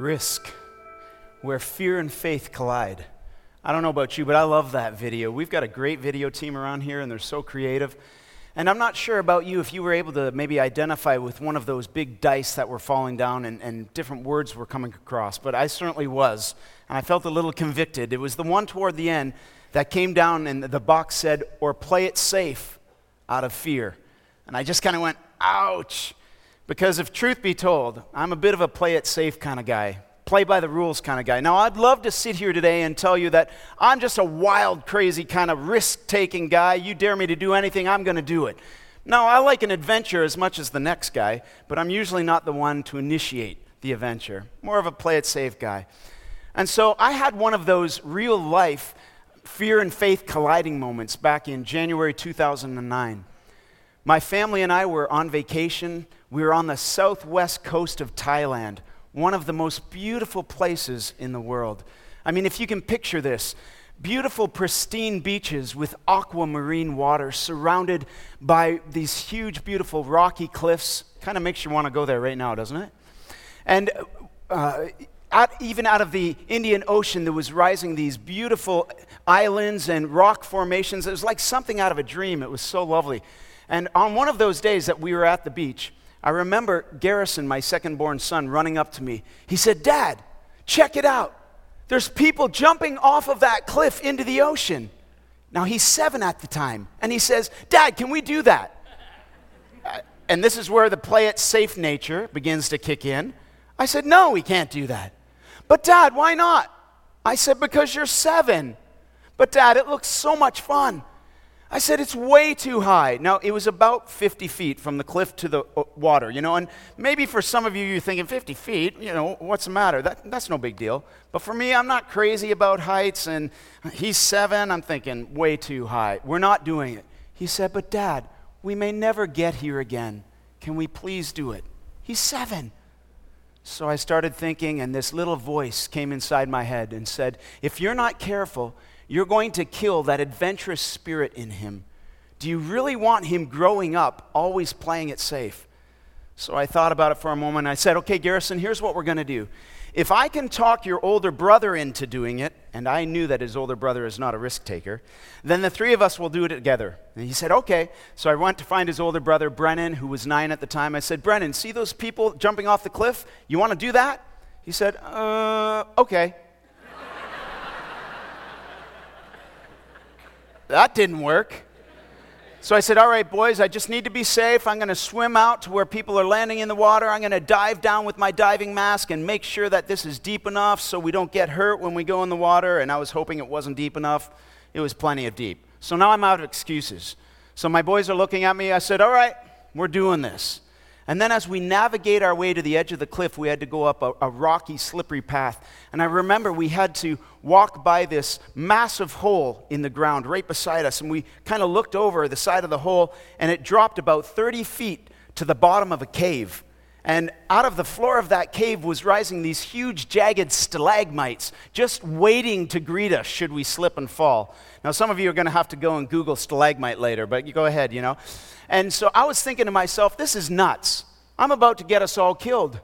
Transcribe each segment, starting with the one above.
Risk, where fear and faith collide. I don't know about you, but I love that video. We've got a great video team around here, and they're so creative. And I'm not sure about you if you were able to maybe identify with one of those big dice that were falling down and, and different words were coming across, but I certainly was. And I felt a little convicted. It was the one toward the end that came down, and the box said, or play it safe out of fear. And I just kind of went, ouch. Because if truth be told, I'm a bit of a play it safe kind of guy, play by the rules kind of guy. Now, I'd love to sit here today and tell you that I'm just a wild, crazy kind of risk taking guy. You dare me to do anything, I'm going to do it. No, I like an adventure as much as the next guy, but I'm usually not the one to initiate the adventure. More of a play it safe guy. And so I had one of those real life fear and faith colliding moments back in January 2009. My family and I were on vacation we were on the southwest coast of Thailand, one of the most beautiful places in the world. I mean, if you can picture this beautiful, pristine beaches with aquamarine water surrounded by these huge, beautiful rocky cliffs. Kind of makes you want to go there right now, doesn't it? And uh, even out of the Indian Ocean, there was rising these beautiful islands and rock formations. It was like something out of a dream. It was so lovely. And on one of those days that we were at the beach, I remember Garrison, my second born son, running up to me. He said, Dad, check it out. There's people jumping off of that cliff into the ocean. Now, he's seven at the time. And he says, Dad, can we do that? Uh, and this is where the play it safe nature begins to kick in. I said, No, we can't do that. But, Dad, why not? I said, Because you're seven. But, Dad, it looks so much fun. I said, it's way too high. Now, it was about 50 feet from the cliff to the uh, water, you know, and maybe for some of you, you're thinking 50 feet, you know, what's the matter? That, that's no big deal. But for me, I'm not crazy about heights, and he's seven, I'm thinking, way too high. We're not doing it. He said, but dad, we may never get here again. Can we please do it? He's seven. So I started thinking, and this little voice came inside my head and said, if you're not careful, you're going to kill that adventurous spirit in him. Do you really want him growing up always playing it safe? So I thought about it for a moment. I said, okay, Garrison, here's what we're going to do. If I can talk your older brother into doing it, and I knew that his older brother is not a risk taker, then the three of us will do it together. And he said, okay. So I went to find his older brother, Brennan, who was nine at the time. I said, Brennan, see those people jumping off the cliff? You want to do that? He said, uh, okay. That didn't work. So I said, All right, boys, I just need to be safe. I'm going to swim out to where people are landing in the water. I'm going to dive down with my diving mask and make sure that this is deep enough so we don't get hurt when we go in the water. And I was hoping it wasn't deep enough. It was plenty of deep. So now I'm out of excuses. So my boys are looking at me. I said, All right, we're doing this. And then as we navigate our way to the edge of the cliff, we had to go up a, a, rocky, slippery path. And I remember we had to walk by this massive hole in the ground right beside us. And we kind of looked over the side of the hole, and it dropped about 30 feet to the bottom of a cave. And out of the floor of that cave was rising these huge, jagged stalagmites, just waiting to greet us should we slip and fall. Now, some of you are going to have to go and Google stalagmite later, but you go ahead, you know. And so I was thinking to myself, this is nuts. I'm about to get us all killed.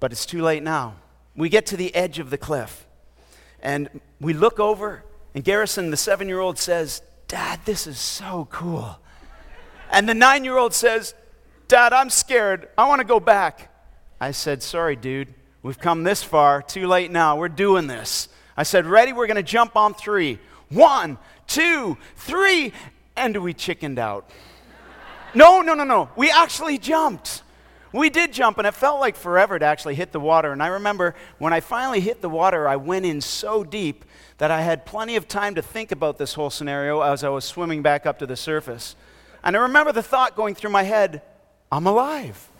But it's too late now. We get to the edge of the cliff, and we look over, and Garrison, the seven year old, says, Dad, this is so cool. And the nine year old says, Dad, I'm scared. I want to go back. I said, Sorry, dude. We've come this far. Too late now. We're doing this. I said, Ready? We're going to jump on three. One, two, three. And we chickened out. No, no, no, no. We actually jumped. We did jump, and it felt like forever to actually hit the water. And I remember when I finally hit the water, I went in so deep that I had plenty of time to think about this whole scenario as I was swimming back up to the surface. And I remember the thought going through my head I'm alive.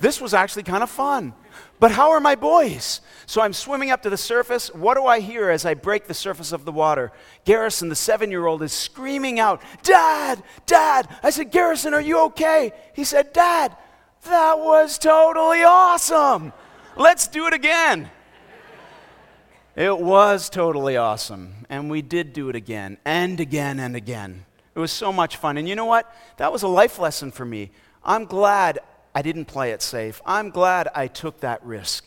This was actually kind of fun. But how are my boys? So I'm swimming up to the surface. What do I hear as I break the surface of the water? Garrison, the seven year old, is screaming out, Dad, Dad. I said, Garrison, are you okay? He said, Dad, that was totally awesome. Let's do it again. It was totally awesome. And we did do it again and again and again. It was so much fun. And you know what? That was a life lesson for me. I'm glad I didn't play it safe. I'm glad I took that risk.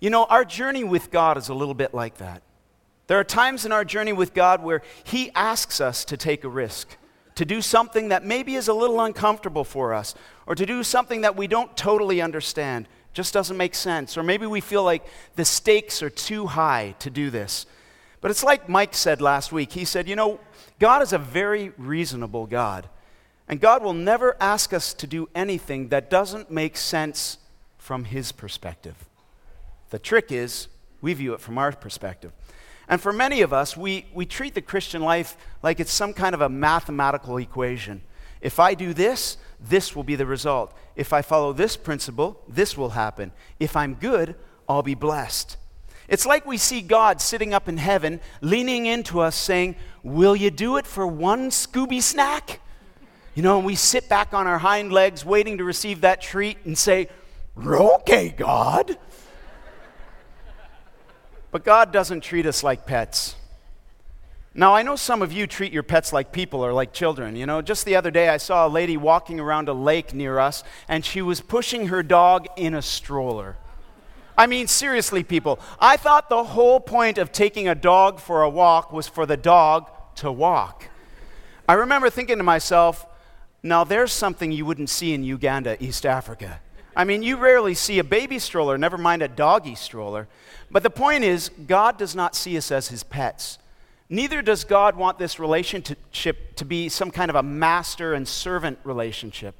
You know, our journey with God is a little bit like that. There are times in our journey with God where He asks us to take a risk, to do something that maybe is a little uncomfortable for us, or to do something that we don't totally understand, just doesn't make sense, or maybe we feel like the stakes are too high to do this. But it's like Mike said last week. He said, You know, God is a very reasonable God. And God will never ask us to do anything that doesn't make sense from His perspective. The trick is, we view it from our perspective. And for many of us, we, we treat the Christian life like it's some kind of a mathematical equation. If I do this, this will be the result. If I follow this principle, this will happen. If I'm good, I'll be blessed. It's like we see God sitting up in heaven, leaning into us, saying, Will you do it for one Scooby snack? You know, and we sit back on our hind legs waiting to receive that treat and say, Okay, God. But God doesn't treat us like pets. Now, I know some of you treat your pets like people or like children. You know, just the other day I saw a lady walking around a lake near us, and she was pushing her dog in a stroller. I mean, seriously, people, I thought the whole point of taking a dog for a walk was for the dog to walk. I remember thinking to myself, now, there's something you wouldn't see in Uganda, East Africa. I mean, you rarely see a baby stroller, never mind a doggy stroller. But the point is, God does not see us as his pets. Neither does God want this relationship to be some kind of a master and servant relationship.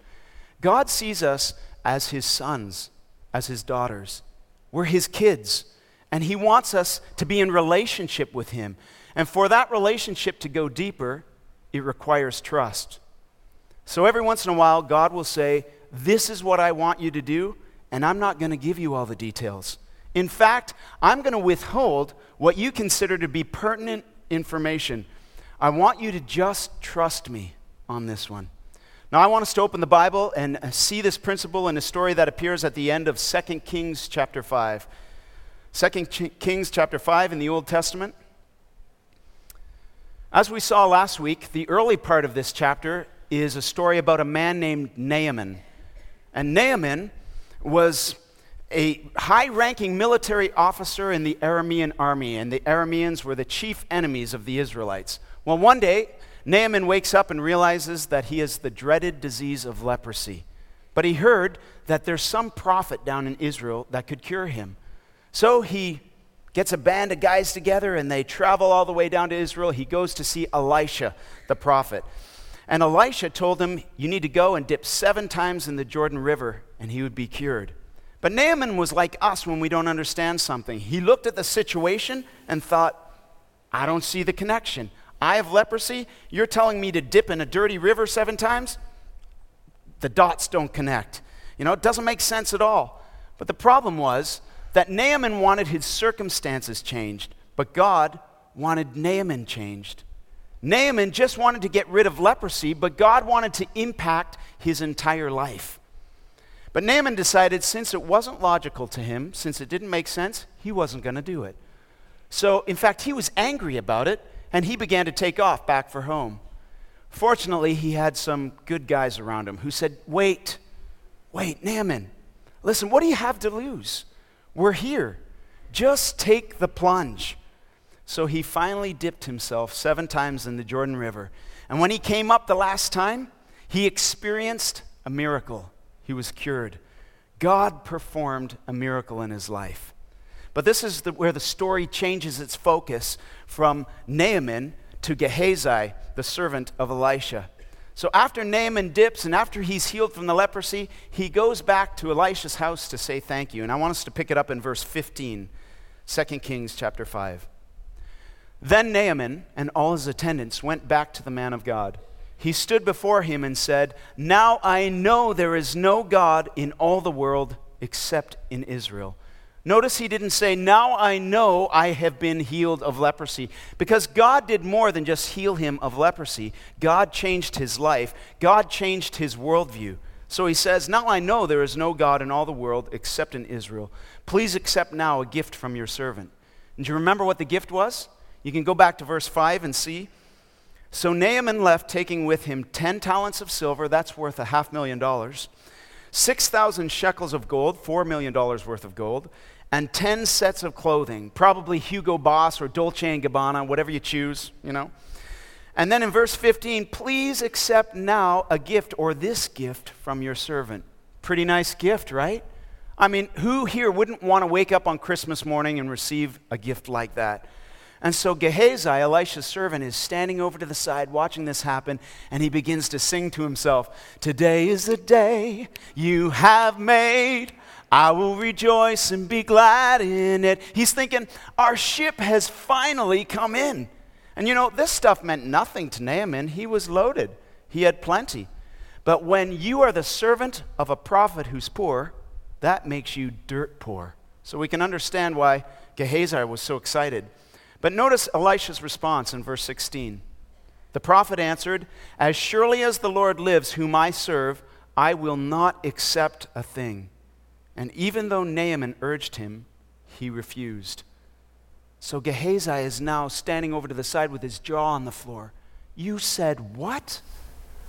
God sees us as his sons, as his daughters. We're his kids. And he wants us to be in relationship with him. And for that relationship to go deeper, it requires trust. So every once in a while, God will say, This is what I want you to do, and I'm not going to give you all the details. In fact, I'm going to withhold what you consider to be pertinent information. I want you to just trust me on this one. Now, I want us to open the Bible and uh, see this principle in a story that appears at the end of 2 Kings chapter 5. 2 Kings chapter 5 in the Old Testament. As we saw last week, the early part of this chapter is a story about a man named Naaman. And Naaman was a high ranking military officer in the Aramean army, and the Arameans were the chief enemies of the Israelites. Well, one day, Naaman wakes up and realizes that he has the dreaded disease of leprosy. But he heard that there's some prophet down in Israel that could cure him. So he gets a band of guys together and they travel all the way down to Israel. He goes to see Elisha, the prophet. And Elisha told him, You need to go and dip seven times in the Jordan River, and he would be cured. But Naaman was like us when we don't understand something. He looked at the situation and thought, I don't see the connection. I have leprosy. You're telling me to dip in a dirty river seven times? The dots don't connect. You know, it doesn't make sense at all. But the problem was that Naaman wanted his circumstances changed, but God wanted Naaman changed. Naaman just wanted to get rid of leprosy, but God wanted to impact his entire life. But Naaman decided since it wasn't logical to him, since it didn't make sense, he wasn't going to do it. So, in fact, he was angry about it, and he began to take off back for home. Fortunately, he had some good guys around him who said, Wait, wait, Naaman, listen, what do you have to lose? We're here. Just take the plunge. So he finally dipped himself seven times in the Jordan River. And when he came up the last time, he experienced a miracle. He was cured. God performed a miracle in his life. But this is the, where the story changes its focus from Naaman to Gehazi, the servant of Elisha. So after Naaman dips and after he's healed from the leprosy, he goes back to Elisha's house to say thank you. And I want us to pick it up in verse 15, 2 Kings chapter 5. Then Naaman and all his attendants went back to the man of God. He stood before him and said, Now I know there is no God in all the world except in Israel. Notice he didn't say, Now I know I have been healed of leprosy. Because God did more than just heal him of leprosy. God changed his life, God changed his worldview. So he says, Now I know there is no God in all the world except in Israel. Please accept now a gift from your servant. And do you remember what the gift was? You can go back to verse 5 and see. So Naaman left, taking with him 10 talents of silver, that's worth a half million dollars, 6,000 shekels of gold, $4 million worth of gold, and 10 sets of clothing, probably Hugo Boss or Dolce & Gabbana, whatever you choose, you know. And then in verse 15, please accept now a gift or this gift from your servant. Pretty nice gift, right? I mean, who here wouldn't want to wake up on Christmas morning and receive a gift like that? And so Gehazi, Elisha's servant, is standing over to the side watching this happen, and he begins to sing to himself Today is the day you have made. I will rejoice and be glad in it. He's thinking, Our ship has finally come in. And you know, this stuff meant nothing to Naaman. He was loaded, he had plenty. But when you are the servant of a prophet who's poor, that makes you dirt poor. So we can understand why Gehazi was so excited. But notice Elisha's response in verse 16. The prophet answered, As surely as the Lord lives, whom I serve, I will not accept a thing. And even though Naaman urged him, he refused. So Gehazi is now standing over to the side with his jaw on the floor. You said what?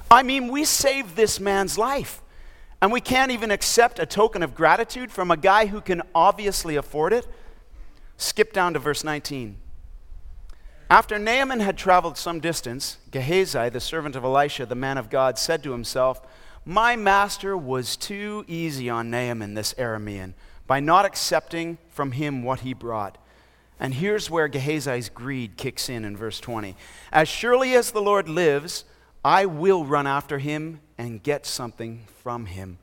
I mean, we saved this man's life. And we can't even accept a token of gratitude from a guy who can obviously afford it. Skip down to verse 19. After Naaman had traveled some distance, Gehazi, the servant of Elisha, the man of God, said to himself, My master was too easy on Naaman, this Aramean, by not accepting from him what he brought. And here's where Gehazi's greed kicks in in verse 20. As surely as the Lord lives, I will run after him and get something from him.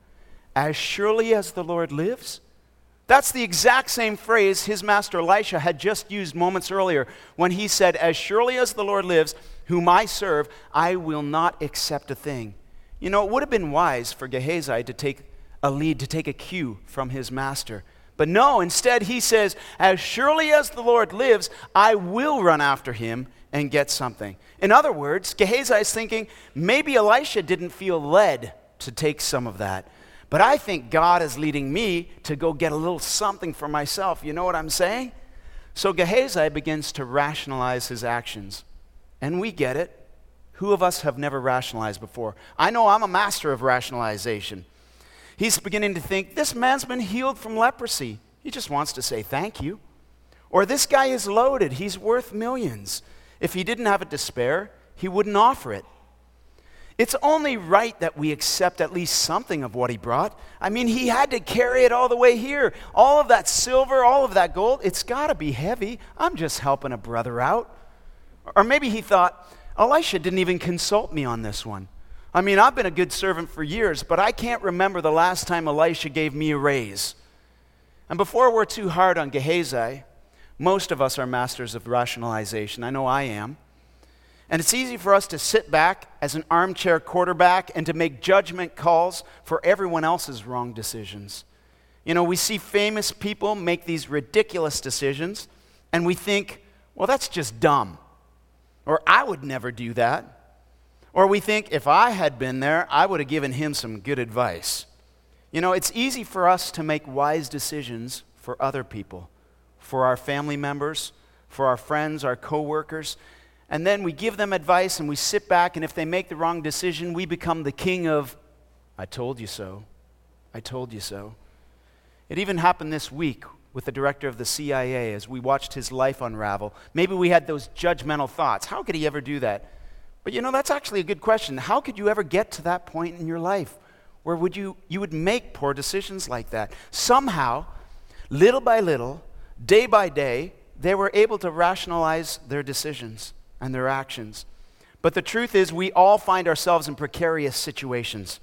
As surely as the Lord lives, that's the exact same phrase his master Elisha had just used moments earlier when he said, As surely as the Lord lives, whom I serve, I will not accept a thing. You know, it would have been wise for Gehazi to take a lead, to take a cue from his master. But no, instead he says, As surely as the Lord lives, I will run after him and get something. In other words, Gehazi is thinking, maybe Elisha didn't feel led to take some of that. But I think God is leading me to go get a little something for myself. You know what I'm saying? So Gehazi begins to rationalize his actions. And we get it. Who of us have never rationalized before? I know I'm a master of rationalization. He's beginning to think this man's been healed from leprosy. He just wants to say thank you. Or this guy is loaded. He's worth millions. If he didn't have to spare, he wouldn't offer it. It's only right that we accept at least something of what he brought. I mean, he had to carry it all the way here. All of that silver, all of that gold, it's got to be heavy. I'm just helping a brother out. Or maybe he thought, Elisha didn't even consult me on this one. I mean, I've been a good servant for years, but I can't remember the last time Elisha gave me a raise. And before we're too hard on Gehazi, most of us are masters of rationalization. I know I am. And it's easy for us to sit back as an armchair quarterback and to make judgment calls for everyone else's wrong decisions. You know, we see famous people make these ridiculous decisions, and we think, well, that's just dumb. Or I would never do that. Or we think, if I had been there, I would have given him some good advice. You know, it's easy for us to make wise decisions for other people, for our family members, for our friends, our coworkers and then we give them advice and we sit back, and if they make the wrong decision, we become the king of, I told you so. I told you so. It even happened this week with the director of the CIA as we watched his life unravel. Maybe we had those judgmental thoughts. How could he ever do that? But you know, that's actually a good question. How could you ever get to that point in your life where would you, you would make poor decisions like that? Somehow, little by little, day by day, they were able to rationalize their decisions and their actions. But the truth is, we all find ourselves in precarious situations.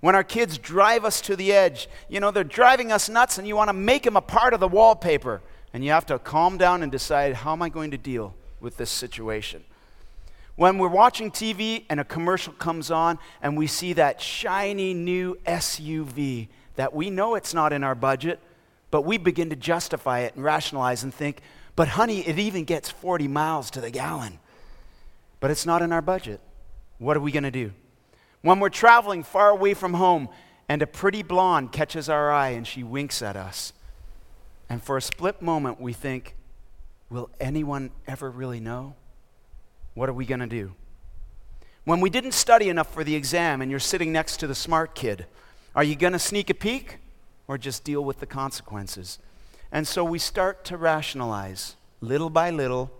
When our kids drive us to the edge, you know, they're driving us nuts and you want to make them a part of the wallpaper. And you have to calm down and decide, how am I going to deal with this situation? When we're watching TV and a commercial comes on and we see that shiny new SUV that we know it's not in our budget, but we begin to justify it and rationalize and think, but honey, it even gets 40 miles to the gallon but it's not in our budget. What are we going to do? When we're traveling far away from home and a pretty blonde catches our eye and she winks at us, and for a split moment we think, will anyone ever really know? What are we going to do? When we didn't study enough for the exam and you're sitting next to the smart kid, are you going to sneak a peek or just deal with the consequences? And so we start to rationalize little by little,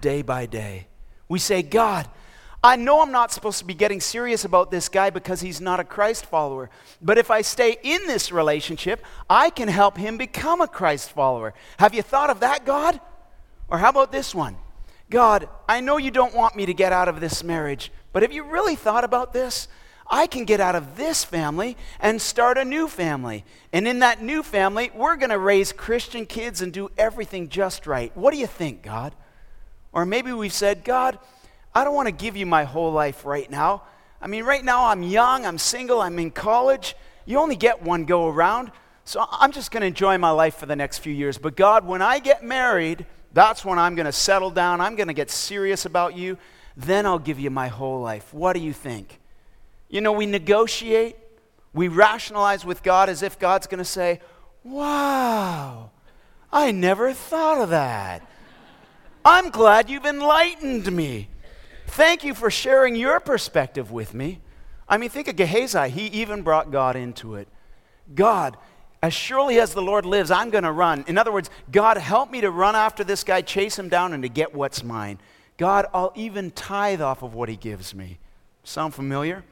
day by day. We say, God, I know I'm not supposed to be getting serious about this guy because he's not a Christ follower. But if I stay in this relationship, I can help him become a Christ follower. Have you thought of that, God? Or how about this one? God, I know you don't want me to get out of this marriage, but have you really thought about this? I can get out of this family and start a new family. And in that new family, we're going to raise Christian kids and do everything just right. What do you think, God? Or maybe we've said, God, I don't want to give you my whole life right now. I mean, right now I'm young, I'm single, I'm in college. You only get one go around. So I'm just going to enjoy my life for the next few years. But God, when I get married, that's when I'm going to settle down. I'm going to get serious about you. Then I'll give you my whole life. What do you think? You know, we negotiate, we rationalize with God as if God's going to say, Wow, I never thought of that. I'm glad you've enlightened me. Thank you for sharing your perspective with me. I mean, think of Gehazi. He even brought God into it. God, as surely as the Lord lives, I'm going to run. In other words, God, help me to run after this guy, chase him down, and to get what's mine. God, I'll even tithe off of what he gives me. Sound familiar?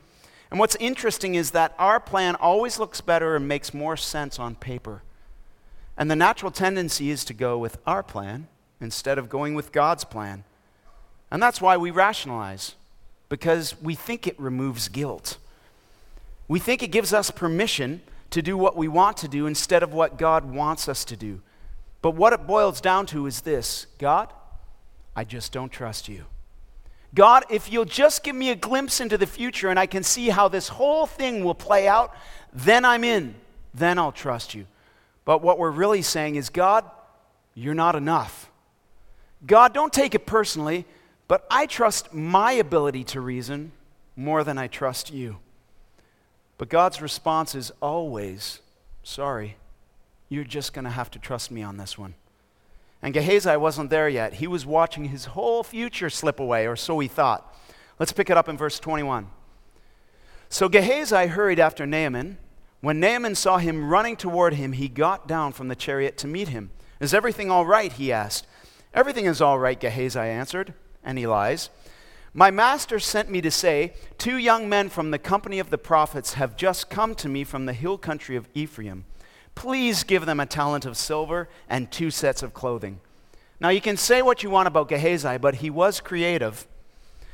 And what's interesting is that our plan always looks better and makes more sense on paper. And the natural tendency is to go with our plan instead of going with God's plan. And that's why we rationalize, because we think it removes guilt. We think it gives us permission to do what we want to do instead of what God wants us to do. But what it boils down to is this God, I just don't trust you. God, if you'll just give me a glimpse into the future and I can see how this whole thing will play out, then I'm in. Then I'll trust you. But what we're really saying is, God, you're not enough. God, don't take it personally, but I trust my ability to reason more than I trust you. But God's response is always, sorry, you're just going to have to trust me on this one. And Gehazi wasn't there yet. He was watching his whole future slip away, or so he thought. Let's pick it up in verse 21. So Gehazi hurried after Naaman. When Naaman saw him running toward him, he got down from the chariot to meet him. Is everything all right? he asked. Everything is all right, Gehazi answered, and he lies. My master sent me to say, Two young men from the company of the prophets have just come to me from the hill country of Ephraim. Please give them a talent of silver and two sets of clothing. Now, you can say what you want about Gehazi, but he was creative.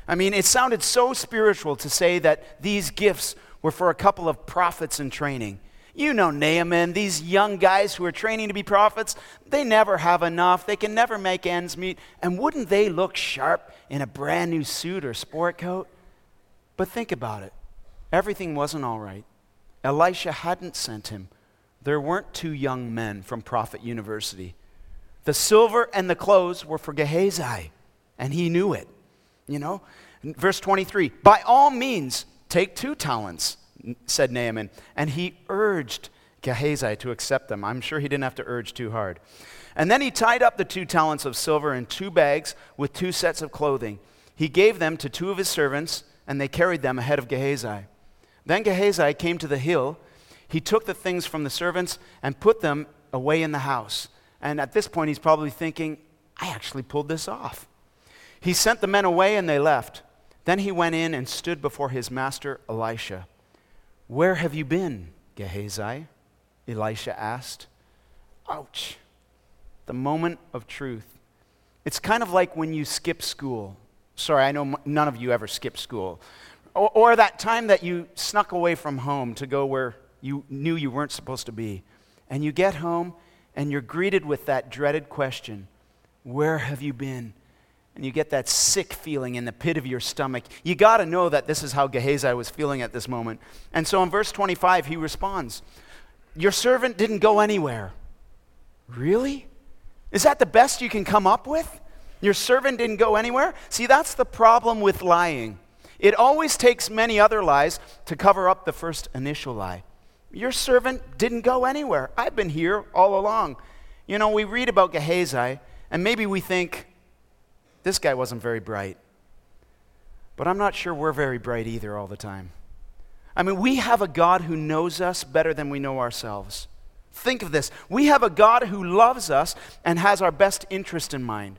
I mean, it sounded so spiritual to say that these gifts were for a couple of prophets in training. You know Naaman, these young guys who are training to be prophets, they never have enough. They can never make ends meet. And wouldn't they look sharp in a brand new suit or sport coat? But think about it. Everything wasn't all right. Elisha hadn't sent him there weren't two young men from Prophet University. The silver and the clothes were for Gehazi, and he knew it. You know? Verse 23 By all means, take two talents, said Naaman. And he urged Gehazi to accept them. I'm sure he didn't have to urge too hard. And then he tied up the two talents of silver in two bags with two sets of clothing. He gave them to two of his servants, and they carried them ahead of Gehazi. Then Gehazi came to the hill he took the things from the servants and put them away in the house. And at this point, he's probably thinking, I actually pulled this off. He sent the men away and they left. Then he went in and stood before his master, Elisha. Where have you been, Gehazi? Elisha asked. Ouch. The moment of truth. It's kind of like when you skip school. Sorry, I know none of you ever skip school. Or, or that time that you snuck away from home to go where you knew you weren't supposed to be. And you get home and you're greeted with that dreaded question Where have you been? And you get that sick feeling in the pit of your stomach. You got to know that this is how Gehazi was feeling at this moment. And so in verse 25, he responds Your servant didn't go anywhere. Really? Is that the best you can come up with? Your servant didn't go anywhere? See, that's the problem with lying. It always takes many other lies to cover up the first initial lie. Your servant didn't go anywhere. I've been here all along. You know, we read about Gehazi, and maybe we think, this guy wasn't very bright. But I'm not sure we're very bright either all the time. I mean, we have a God who knows us better than we know ourselves. Think of this. We have a God who loves us and has our best interest in mind.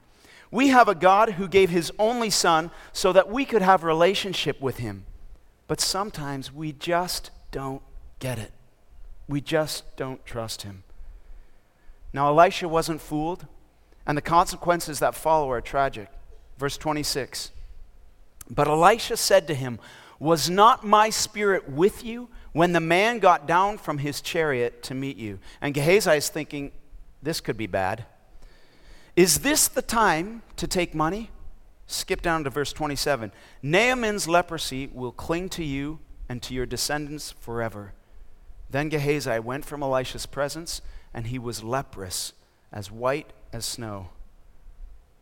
We have a God who gave his only son so that we could have a relationship with him. But sometimes we just don't get it. We just don't trust him. Now, Elisha wasn't fooled, and the consequences that follow are tragic. Verse 26 But Elisha said to him, Was not my spirit with you when the man got down from his chariot to meet you? And Gehazi is thinking, This could be bad. Is this the time to take money? Skip down to verse 27. Naaman's leprosy will cling to you and to your descendants forever. Then Gehazi went from Elisha's presence, and he was leprous, as white as snow.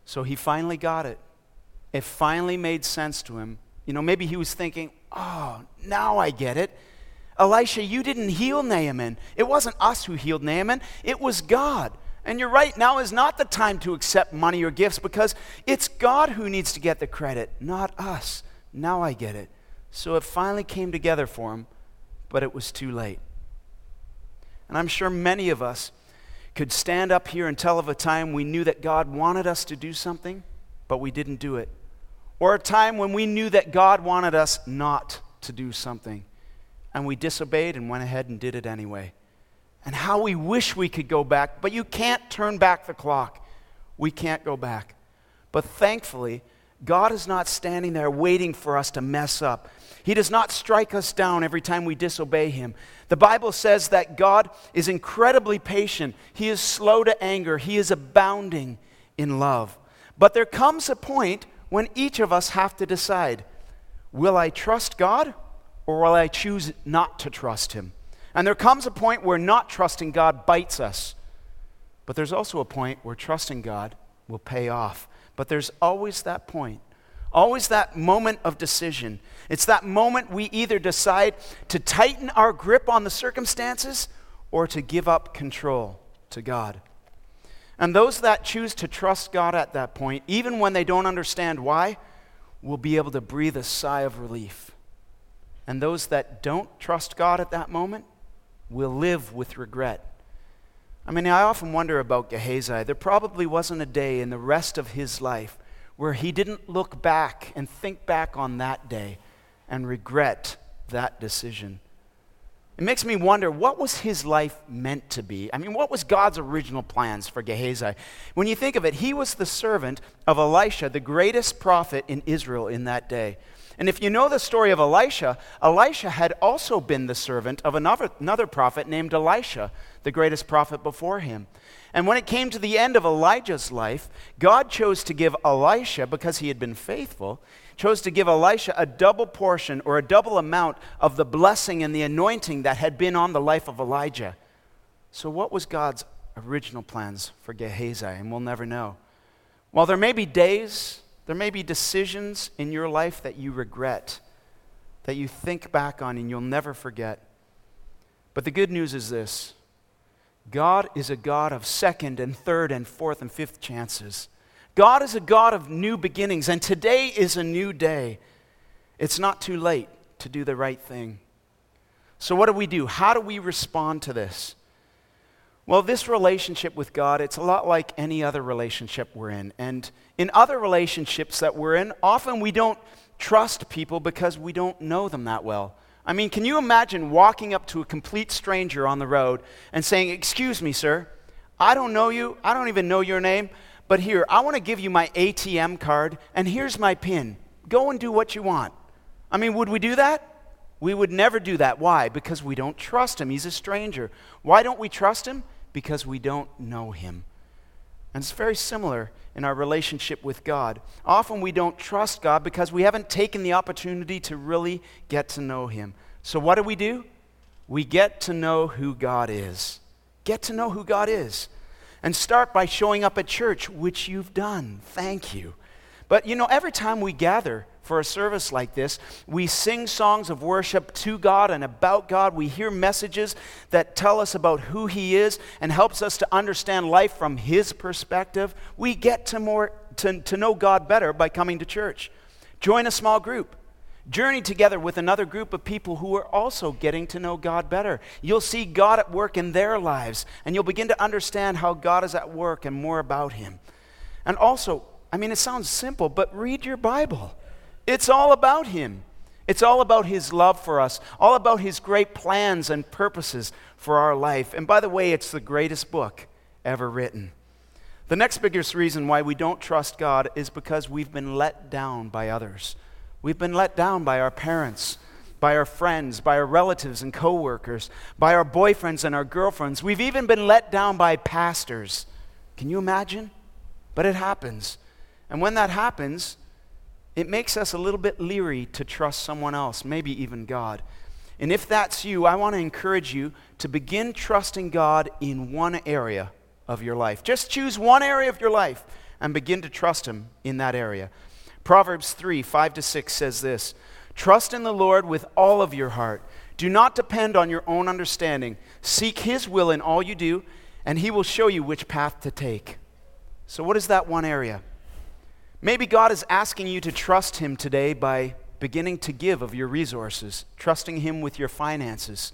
So he finally got it. It finally made sense to him. You know, maybe he was thinking, oh, now I get it. Elisha, you didn't heal Naaman. It wasn't us who healed Naaman, it was God. And you're right, now is not the time to accept money or gifts because it's God who needs to get the credit, not us. Now I get it. So it finally came together for him, but it was too late. And I'm sure many of us could stand up here and tell of a time we knew that God wanted us to do something, but we didn't do it. Or a time when we knew that God wanted us not to do something, and we disobeyed and went ahead and did it anyway. And how we wish we could go back, but you can't turn back the clock. We can't go back. But thankfully, God is not standing there waiting for us to mess up. He does not strike us down every time we disobey Him. The Bible says that God is incredibly patient, He is slow to anger, He is abounding in love. But there comes a point when each of us have to decide will I trust God or will I choose not to trust Him? And there comes a point where not trusting God bites us. But there's also a point where trusting God will pay off. But there's always that point, always that moment of decision. It's that moment we either decide to tighten our grip on the circumstances or to give up control to God. And those that choose to trust God at that point, even when they don't understand why, will be able to breathe a sigh of relief. And those that don't trust God at that moment will live with regret I mean, I often wonder about Gehazi. There probably wasn't a day in the rest of his life where he didn't look back and think back on that day and regret that decision. It makes me wonder what was his life meant to be? I mean, what was God's original plans for Gehazi? When you think of it, he was the servant of Elisha, the greatest prophet in Israel in that day. And if you know the story of Elisha, Elijah had also been the servant of another, another prophet named Elisha, the greatest prophet before him. And when it came to the end of Elijah's life, God chose to give Elisha, because he had been faithful, chose to give Elisha a double portion or a double amount of the blessing and the anointing that had been on the life of Elijah. So, what was God's original plans for Gehazi? And we'll never know. While there may be days there may be decisions in your life that you regret, that you think back on and you'll never forget. But the good news is this God is a God of second and third and fourth and fifth chances. God is a God of new beginnings, and today is a new day. It's not too late to do the right thing. So, what do we do? How do we respond to this? Well, this relationship with God, it's a lot like any other relationship we're in. And in other relationships that we're in, often we don't trust people because we don't know them that well. I mean, can you imagine walking up to a complete stranger on the road and saying, Excuse me, sir, I don't know you, I don't even know your name, but here, I want to give you my ATM card, and here's my PIN. Go and do what you want. I mean, would we do that? We would never do that. Why? Because we don't trust him. He's a stranger. Why don't we trust him? Because we don't know him. And it's very similar in our relationship with God. Often we don't trust God because we haven't taken the opportunity to really get to know him. So what do we do? We get to know who God is. Get to know who God is. And start by showing up at church, which you've done. Thank you. But you know, every time we gather, for a service like this. We sing songs of worship to God and about God. We hear messages that tell us about who He is and helps us to understand life from His perspective. We get to, more, to, to know God better by coming to church. Join a small group. Journey together with another group of people who are also getting to know God better. You'll see God at work in their lives, and you'll begin to understand how God is at work and more about Him. And also, I mean, it sounds simple, but read your Bible. It's all about Him. It's all about His love for us, all about His great plans and purposes for our life. And by the way, it's the greatest book ever written. The next biggest reason why we don't trust God is because we've been let down by others. We've been let down by our parents, by our friends, by our relatives and coworkers, by our boyfriends and our girlfriends. We've even been let down by pastors. Can you imagine? But it happens. And when that happens, it makes us a little bit leery to trust someone else, maybe even God. And if that's you, I want to encourage you to begin trusting God in one area of your life. Just choose one area of your life and begin to trust Him in that area. Proverbs 3 5 to 6 says this Trust in the Lord with all of your heart. Do not depend on your own understanding. Seek His will in all you do, and He will show you which path to take. So, what is that one area? Maybe God is asking you to trust Him today by beginning to give of your resources, trusting Him with your finances.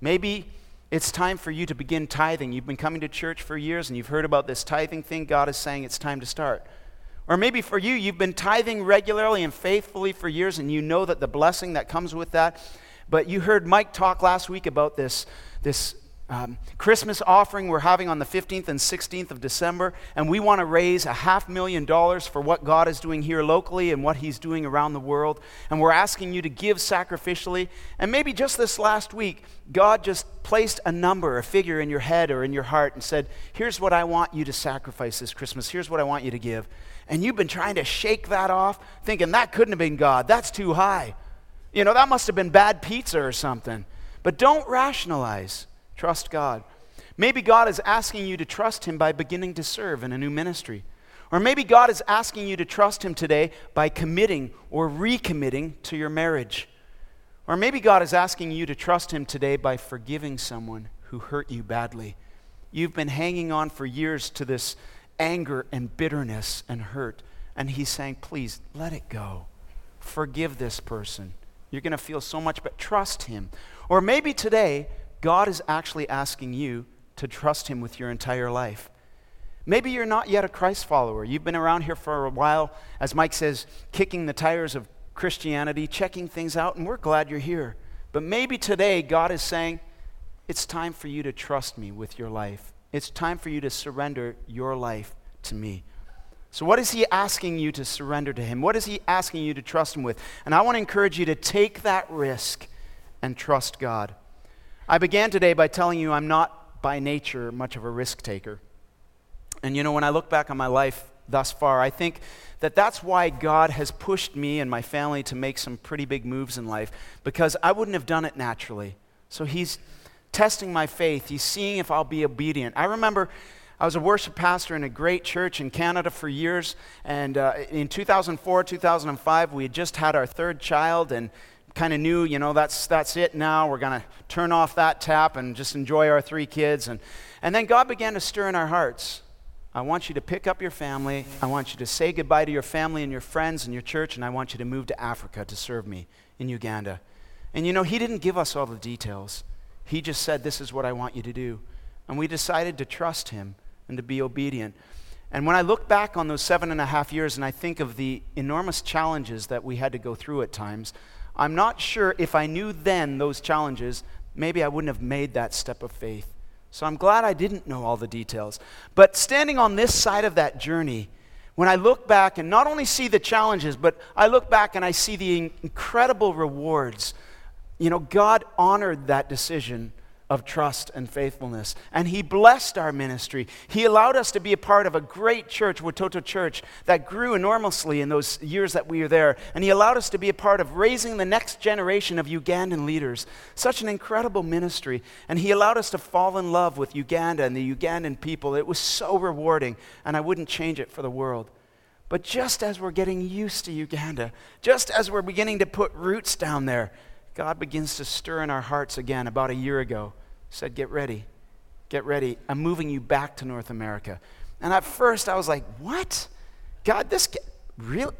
Maybe it's time for you to begin tithing. You've been coming to church for years and you've heard about this tithing thing. God is saying it's time to start. Or maybe for you, you've been tithing regularly and faithfully for years and you know that the blessing that comes with that. But you heard Mike talk last week about this, this um, Christmas offering we're having on the 15th and 16th of December, and we want to raise a half million dollars for what God is doing here locally and what He's doing around the world. And we're asking you to give sacrificially. And maybe just this last week, God just placed a number, a figure in your head or in your heart and said, Here's what I want you to sacrifice this Christmas. Here's what I want you to give. And you've been trying to shake that off, thinking that couldn't have been God. That's too high. You know, that must have been bad pizza or something. But don't rationalize. Trust God. Maybe God is asking you to trust Him by beginning to serve in a new ministry. Or maybe God is asking you to trust Him today by committing or recommitting to your marriage. Or maybe God is asking you to trust Him today by forgiving someone who hurt you badly. You've been hanging on for years to this anger and bitterness and hurt. And He's saying, please let it go. Forgive this person. You're going to feel so much, but trust Him. Or maybe today, God is actually asking you to trust Him with your entire life. Maybe you're not yet a Christ follower. You've been around here for a while, as Mike says, kicking the tires of Christianity, checking things out, and we're glad you're here. But maybe today God is saying, it's time for you to trust me with your life. It's time for you to surrender your life to me. So, what is He asking you to surrender to Him? What is He asking you to trust Him with? And I want to encourage you to take that risk and trust God. I began today by telling you I'm not by nature much of a risk taker. And you know, when I look back on my life thus far, I think that that's why God has pushed me and my family to make some pretty big moves in life because I wouldn't have done it naturally. So He's testing my faith, He's seeing if I'll be obedient. I remember. I was a worship pastor in a great church in Canada for years, and uh, in 2004, 2005, we had just had our third child, and kind of knew, you know, that's, that's it now. We're going to turn off that tap and just enjoy our three kids. And, and then God began to stir in our hearts. I want you to pick up your family. I want you to say goodbye to your family and your friends and your church, and I want you to move to Africa to serve me in Uganda. And you know, He didn't give us all the details. He just said, This is what I want you to do. And we decided to trust Him and to be obedient. And when I look back on those seven and a half years and I think of the enormous challenges that we had to go through at times, I'm not sure if I knew then those challenges, maybe I wouldn't have made that step of faith. So I'm glad I didn't know all the details. But standing on this side of that journey, when I look back and not only see the challenges, but I look back and I see the incredible rewards, you know, God honored that decision of trust and faithfulness. And He blessed our ministry. He allowed us to be a part of a great church, Watoto Church, that grew enormously in those years that we were there. And He allowed us to be a part of raising the next generation of Ugandan leaders. Such an incredible ministry. And He allowed us to fall in love with Uganda and the Ugandan people. It was so rewarding, and I wouldn't change it for the world. But just as we're getting used to Uganda, just as we're beginning to put roots down there, God begins to stir in our hearts again about a year ago said, Get ready. Get ready. I'm moving you back to North America. And at first I was like, What? God, this, really?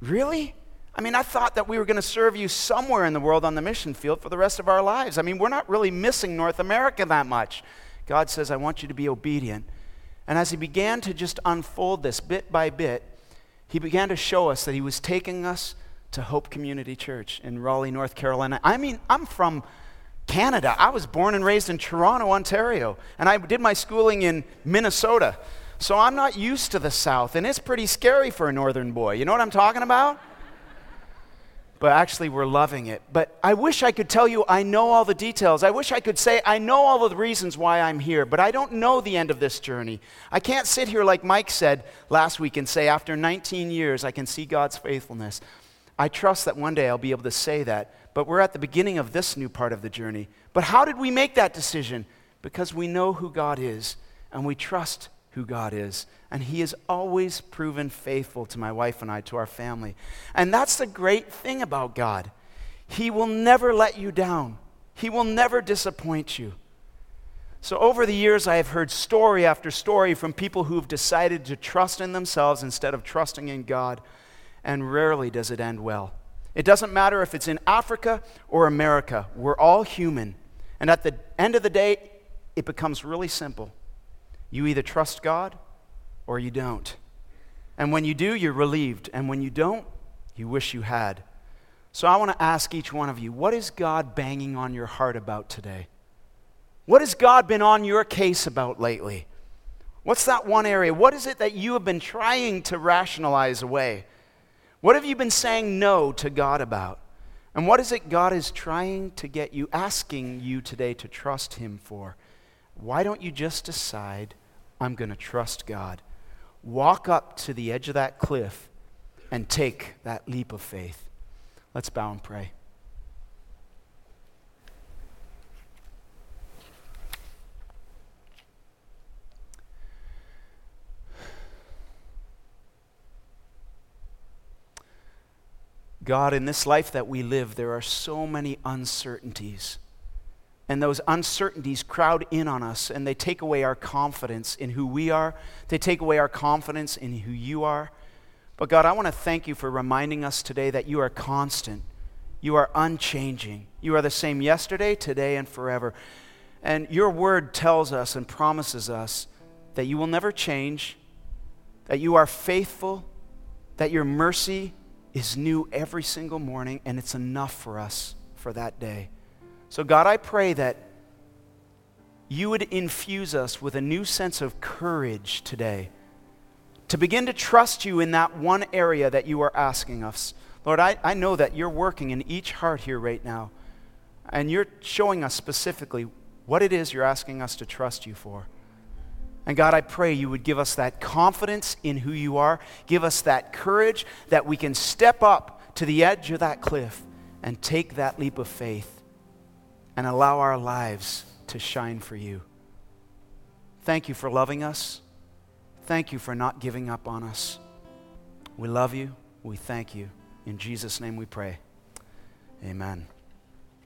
Really? I mean, I thought that we were going to serve you somewhere in the world on the mission field for the rest of our lives. I mean, we're not really missing North America that much. God says, I want you to be obedient. And as He began to just unfold this bit by bit, He began to show us that He was taking us to Hope Community Church in Raleigh, North Carolina. I mean, I'm from Canada. I was born and raised in Toronto, Ontario, and I did my schooling in Minnesota. So I'm not used to the South, and it's pretty scary for a northern boy. You know what I'm talking about? but actually we're loving it. But I wish I could tell you I know all the details. I wish I could say I know all the reasons why I'm here, but I don't know the end of this journey. I can't sit here like Mike said last week and say after 19 years I can see God's faithfulness. I trust that one day I'll be able to say that, but we're at the beginning of this new part of the journey. But how did we make that decision? Because we know who God is and we trust who God is. And He has always proven faithful to my wife and I, to our family. And that's the great thing about God. He will never let you down, He will never disappoint you. So, over the years, I have heard story after story from people who've decided to trust in themselves instead of trusting in God, and rarely does it end well. It doesn't matter if it's in Africa or America, we're all human. And at the end of the day, it becomes really simple. You either trust God or you don't. And when you do, you're relieved. And when you don't, you wish you had. So I want to ask each one of you what is God banging on your heart about today? What has God been on your case about lately? What's that one area? What is it that you have been trying to rationalize away? What have you been saying no to God about? And what is it God is trying to get you, asking you today to trust Him for? Why don't you just decide, I'm going to trust God? Walk up to the edge of that cliff and take that leap of faith. Let's bow and pray. God, in this life that we live, there are so many uncertainties. And those uncertainties crowd in on us and they take away our confidence in who we are. They take away our confidence in who you are. But God, I want to thank you for reminding us today that you are constant. You are unchanging. You are the same yesterday, today, and forever. And your word tells us and promises us that you will never change, that you are faithful, that your mercy is new every single morning, and it's enough for us for that day. So, God, I pray that you would infuse us with a new sense of courage today to begin to trust you in that one area that you are asking us. Lord, I, I know that you're working in each heart here right now, and you're showing us specifically what it is you're asking us to trust you for. And God, I pray you would give us that confidence in who you are, give us that courage that we can step up to the edge of that cliff and take that leap of faith and allow our lives to shine for you. Thank you for loving us. Thank you for not giving up on us. We love you. We thank you. In Jesus' name we pray. Amen.